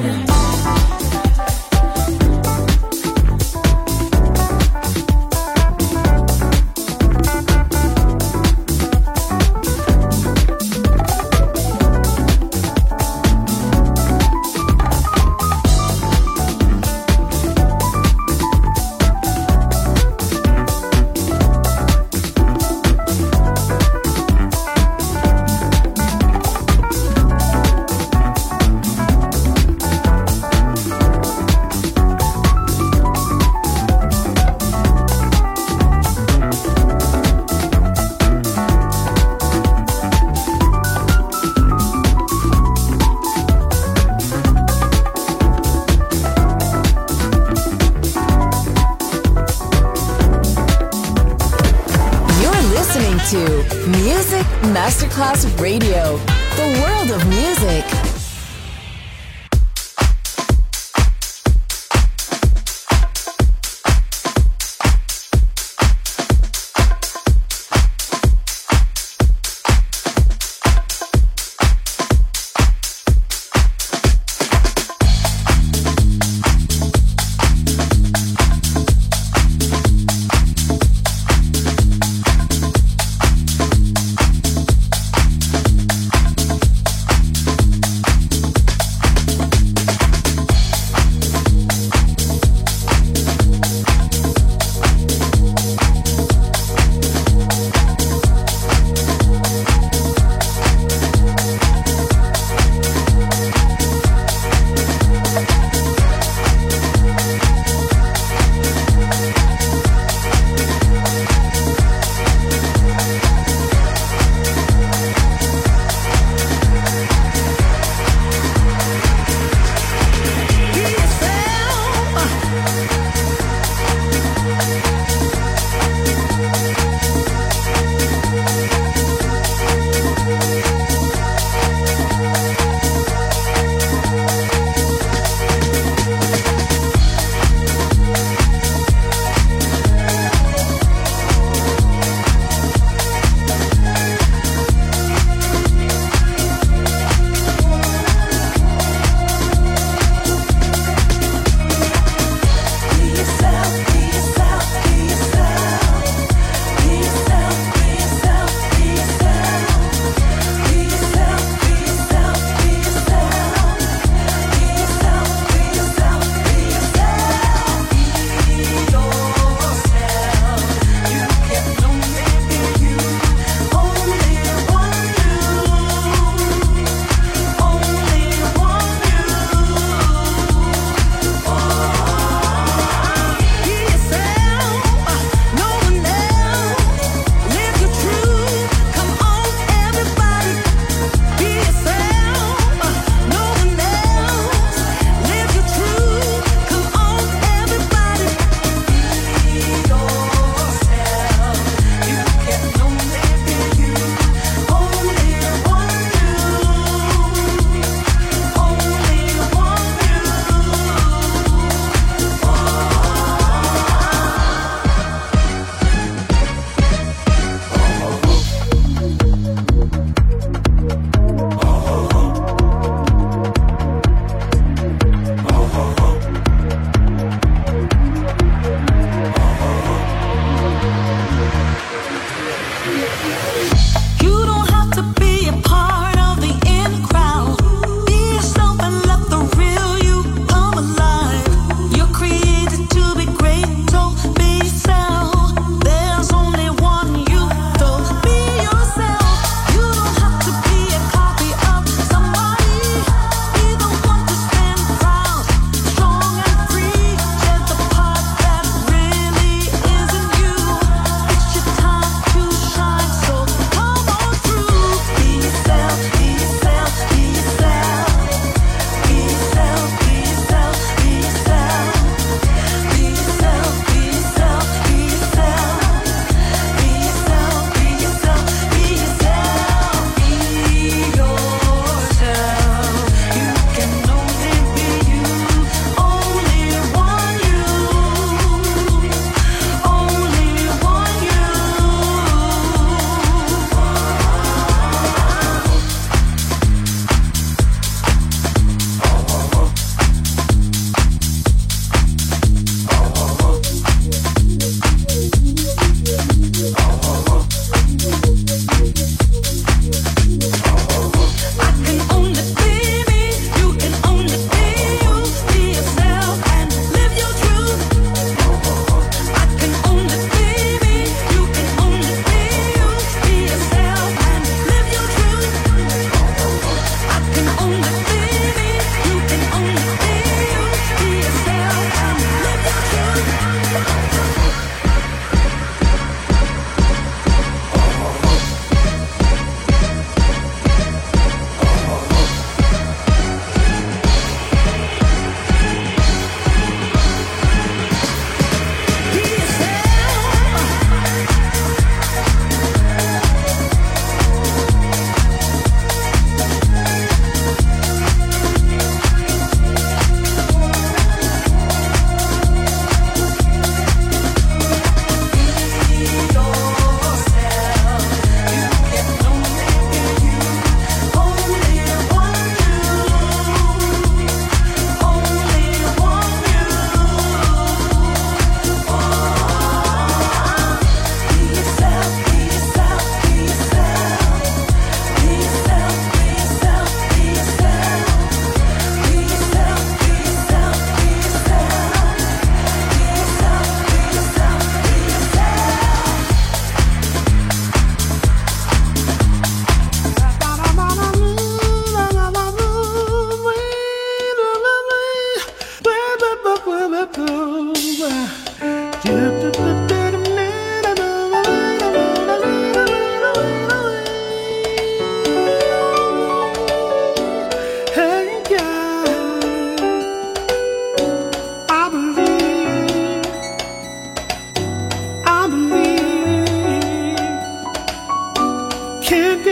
Sure.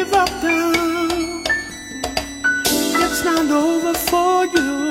give up now. It's not over for you.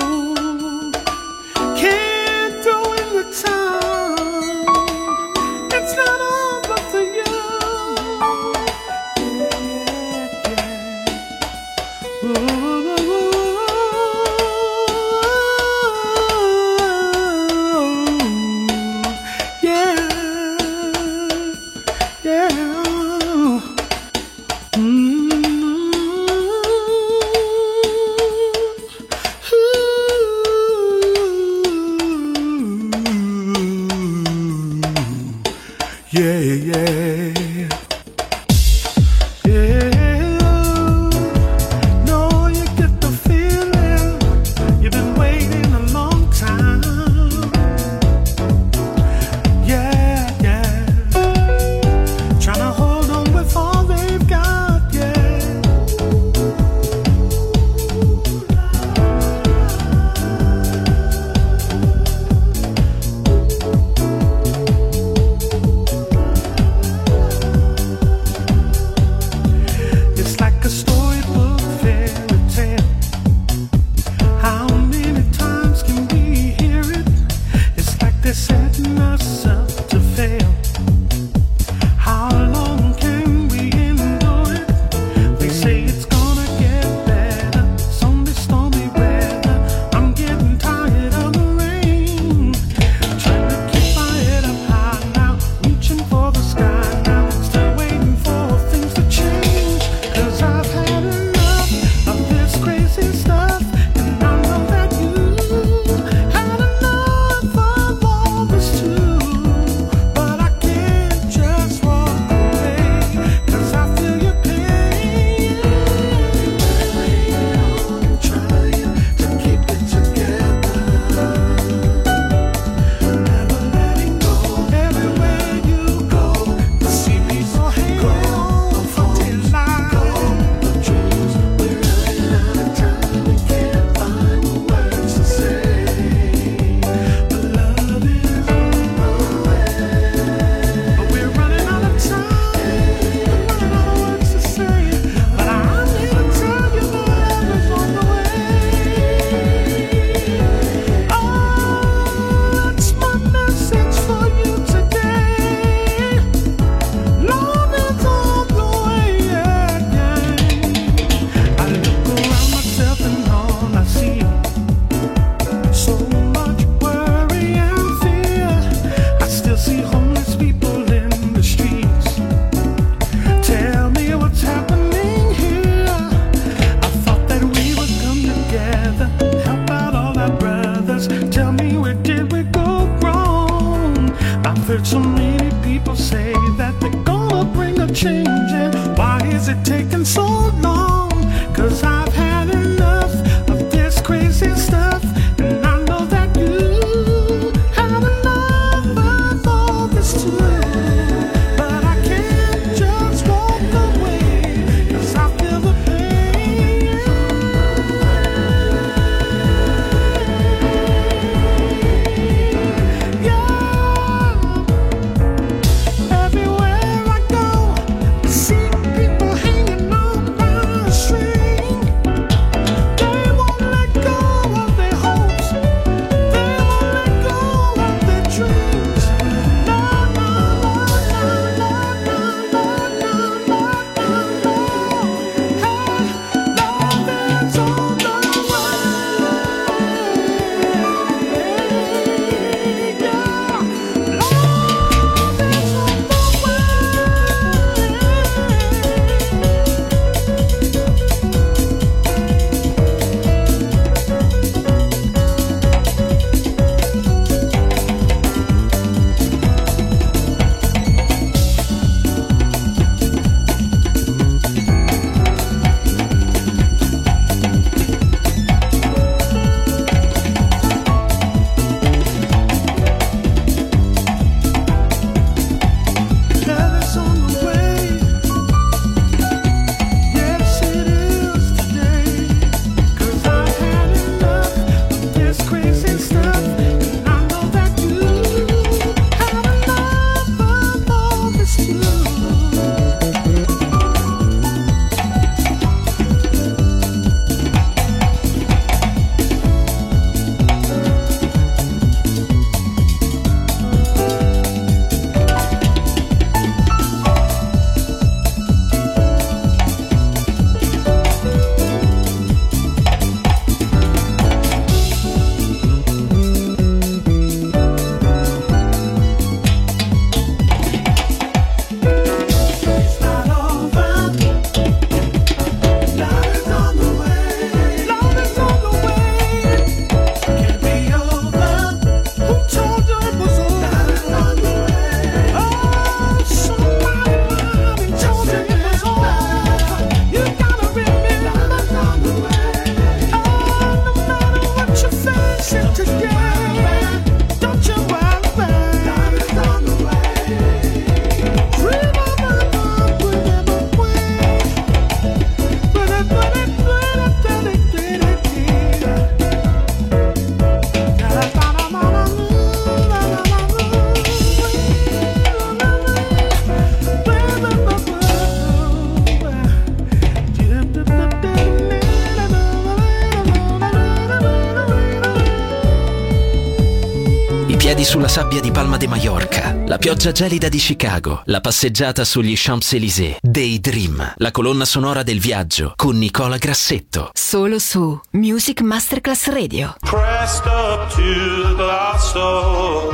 Sabbia di Palma de Mallorca, la pioggia gelida di Chicago, la passeggiata sugli Champs-Élysées. Daydream, la colonna sonora del viaggio con Nicola Grassetto. Solo su Music Masterclass Radio. Pressed up to the glass door.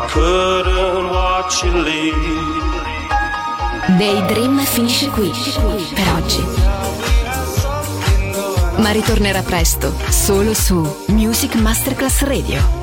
I couldn't watch you leave. Daydream finisce qui per oggi. Ma ritornerà presto solo su Music Masterclass Radio.